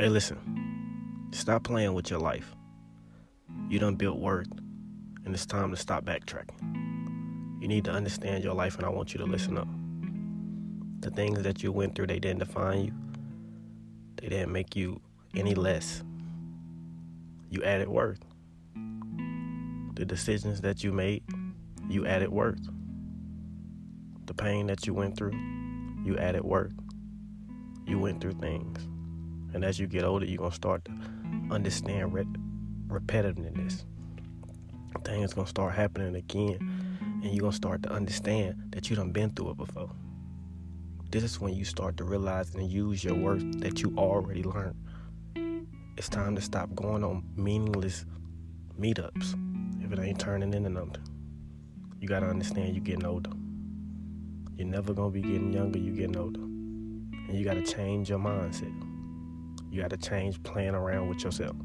Hey, listen. Stop playing with your life. You done built worth, and it's time to stop backtracking. You need to understand your life, and I want you to listen up. The things that you went through, they didn't define you. They didn't make you any less. You added worth. The decisions that you made, you added worth. The pain that you went through, you added worth. You went through things. And as you get older, you're going to start to understand re- repetitiveness. Things going to start happening again. And you're going to start to understand that you done been through it before. This is when you start to realize and use your worth that you already learned. It's time to stop going on meaningless meetups if it ain't turning into nothing. You got to understand you're getting older. You're never going to be getting younger, you're getting older. And you got to change your mindset. You got to change playing around with yourself.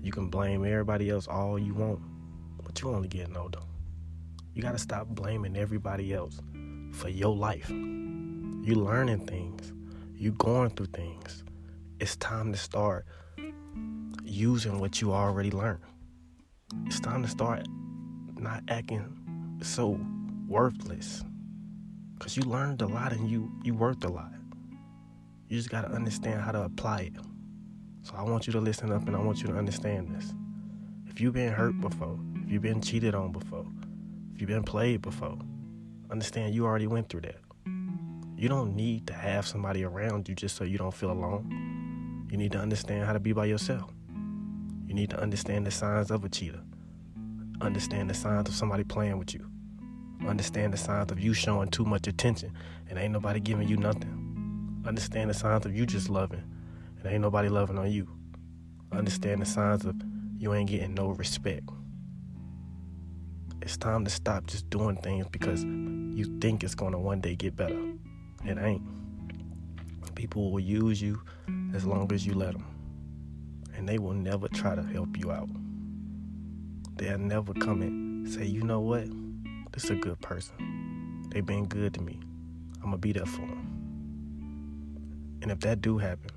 You can blame everybody else all you want, but you're only getting older. You got to stop blaming everybody else for your life. You learning things. You going through things. It's time to start using what you already learned. It's time to start not acting so worthless. Cause you learned a lot and you you worked a lot. You just got to understand how to apply it. So I want you to listen up and I want you to understand this. If you've been hurt before, if you've been cheated on before, if you've been played before, understand you already went through that. You don't need to have somebody around you just so you don't feel alone. You need to understand how to be by yourself. You need to understand the signs of a cheater. Understand the signs of somebody playing with you. Understand the signs of you showing too much attention and ain't nobody giving you nothing. Understand the signs of you just loving and ain't nobody loving on you. Understand the signs of you ain't getting no respect. It's time to stop just doing things because you think it's gonna one day get better. It ain't. People will use you as long as you let them. And they will never try to help you out. They'll never come and say, you know what? This is a good person. They been good to me. I'm gonna be there for them. And if that do happen,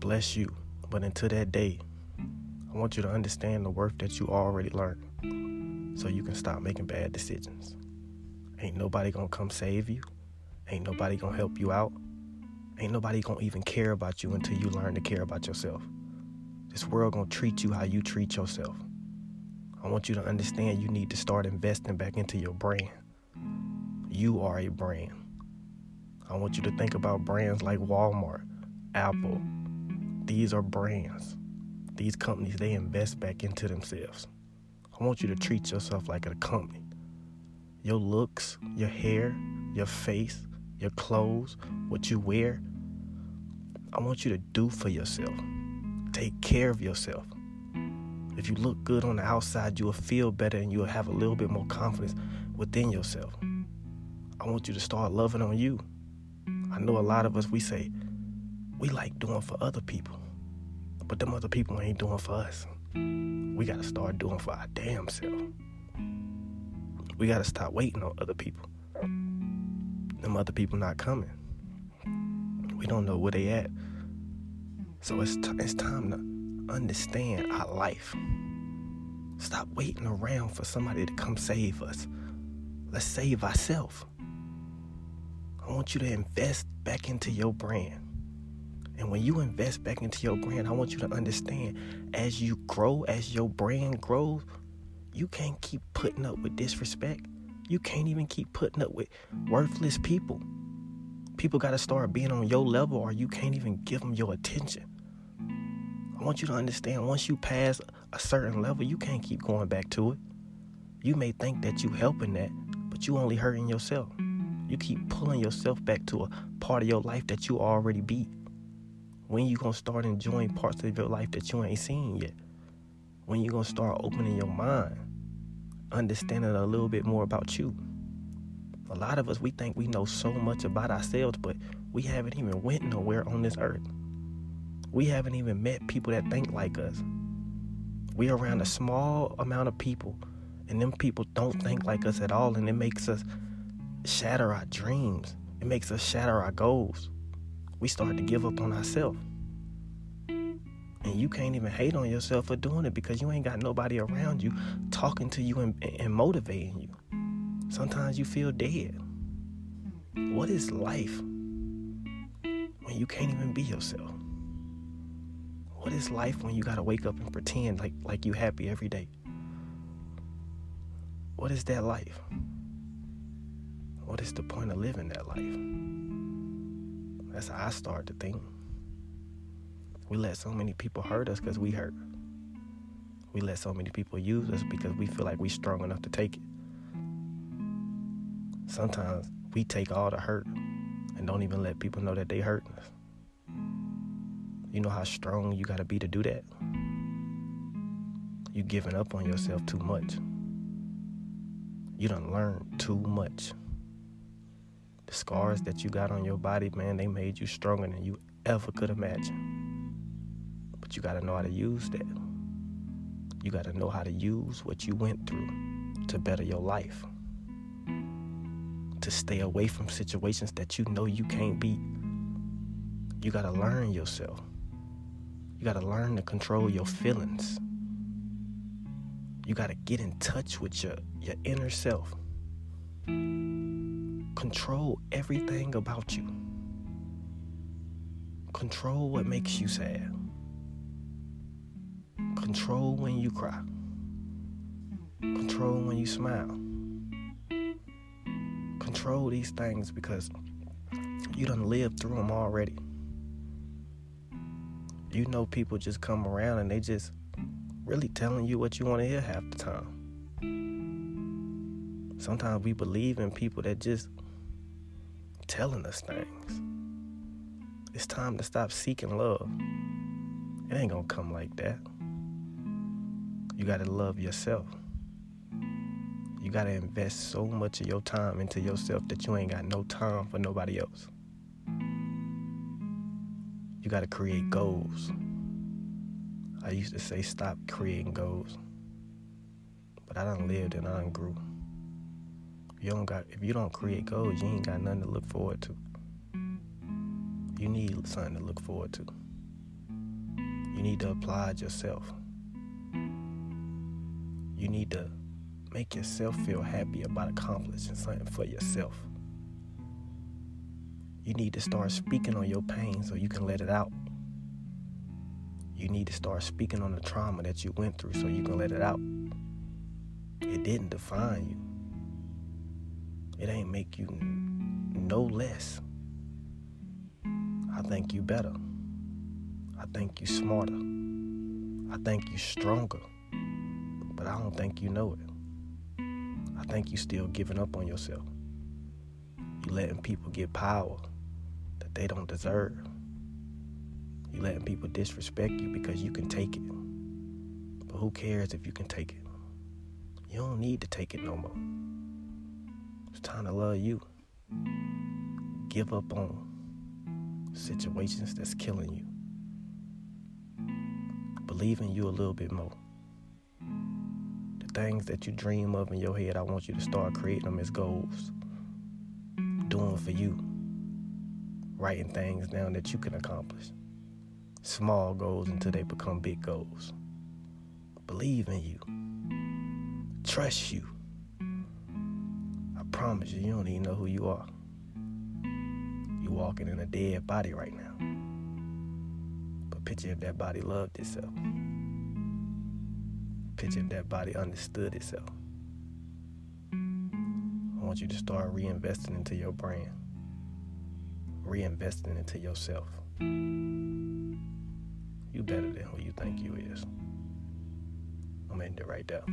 bless you. But until that day, I want you to understand the worth that you already learned so you can stop making bad decisions. Ain't nobody gonna come save you. Ain't nobody gonna help you out. Ain't nobody gonna even care about you until you learn to care about yourself. This world gonna treat you how you treat yourself. I want you to understand you need to start investing back into your brand. You are a brand. I want you to think about brands like Walmart, Apple. These are brands. These companies, they invest back into themselves. I want you to treat yourself like a company. Your looks, your hair, your face, your clothes, what you wear. I want you to do for yourself. Take care of yourself. If you look good on the outside, you will feel better and you will have a little bit more confidence within yourself. I want you to start loving on you. I know a lot of us, we say, we like doing for other people, but them other people ain't doing for us. We got to start doing for our damn self. We got to stop waiting on other people. Them other people not coming. We don't know where they at. So it's, t- it's time to understand our life. Stop waiting around for somebody to come save us. Let's save ourselves. I want you to invest back into your brand. And when you invest back into your brand, I want you to understand as you grow, as your brand grows, you can't keep putting up with disrespect. You can't even keep putting up with worthless people. People got to start being on your level or you can't even give them your attention. I want you to understand once you pass a certain level, you can't keep going back to it. You may think that you're helping that, but you only hurting yourself. You keep pulling yourself back to a part of your life that you already beat. When you gonna start enjoying parts of your life that you ain't seen yet? When you gonna start opening your mind, understanding a little bit more about you? A lot of us we think we know so much about ourselves, but we haven't even went nowhere on this earth. We haven't even met people that think like us. We around a small amount of people, and them people don't think like us at all, and it makes us shatter our dreams. It makes us shatter our goals. We start to give up on ourselves. And you can't even hate on yourself for doing it because you ain't got nobody around you talking to you and, and motivating you. Sometimes you feel dead. What is life when you can't even be yourself? What is life when you gotta wake up and pretend like like you happy every day? What is that life? What is the point of living that life? That's how I start to think. We let so many people hurt us because we hurt. We let so many people use us because we feel like we're strong enough to take it. Sometimes we take all the hurt and don't even let people know that they hurting us. You know how strong you gotta be to do that? You giving up on yourself too much. You done learned too much. The scars that you got on your body, man, they made you stronger than you ever could imagine. But you gotta know how to use that. You gotta know how to use what you went through to better your life. To stay away from situations that you know you can't beat. You gotta learn yourself. You got to learn to control your feelings. You got to get in touch with your, your inner self. Control everything about you. Control what makes you sad. Control when you cry. Control when you smile. Control these things because you done lived through them already you know people just come around and they just really telling you what you want to hear half the time. Sometimes we believe in people that just telling us things. It's time to stop seeking love. It ain't gonna come like that. You gotta love yourself. You gotta invest so much of your time into yourself that you ain't got no time for nobody else. You got to create goals. I used to say stop creating goals, but I done lived and I done grew. You don't got, if you don't create goals, you ain't got nothing to look forward to. You need something to look forward to. You need to apply yourself. You need to make yourself feel happy about accomplishing something for yourself. You need to start speaking on your pain so you can let it out. You need to start speaking on the trauma that you went through so you can let it out. It didn't define you. It ain't make you no less. I think you better. I think you smarter. I think you stronger. But I don't think you know it. I think you still giving up on yourself. You letting people get power that they don't deserve. You letting people disrespect you because you can take it. But who cares if you can take it? You don't need to take it no more. It's time to love you. Give up on situations that's killing you. Believe in you a little bit more. The things that you dream of in your head, I want you to start creating them as goals. Doing for you writing things down that you can accomplish. Small goals until they become big goals. Believe in you. Trust you. Promise you, you don't even know who you are. You walking in a dead body right now. But picture if that body loved itself. Picture if that body understood itself. I want you to start reinvesting into your brand reinvesting into yourself. You better than who you think you is. I'm ending it right there.